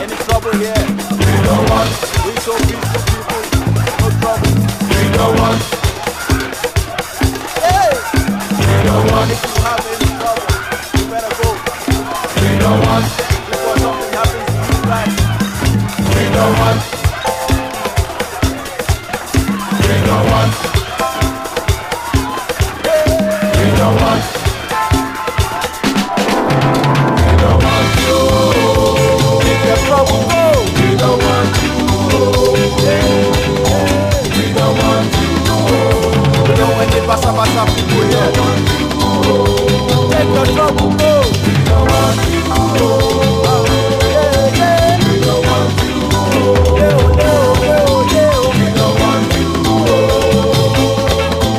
Any trouble here? We don't want. We so peaceful people. No trouble. We don't want. Hey! We don't want. If you have any trouble, you better go. We don't want. Before something happens to you guys. We don't want. We don't want. Hey! We don't want. We don't want you.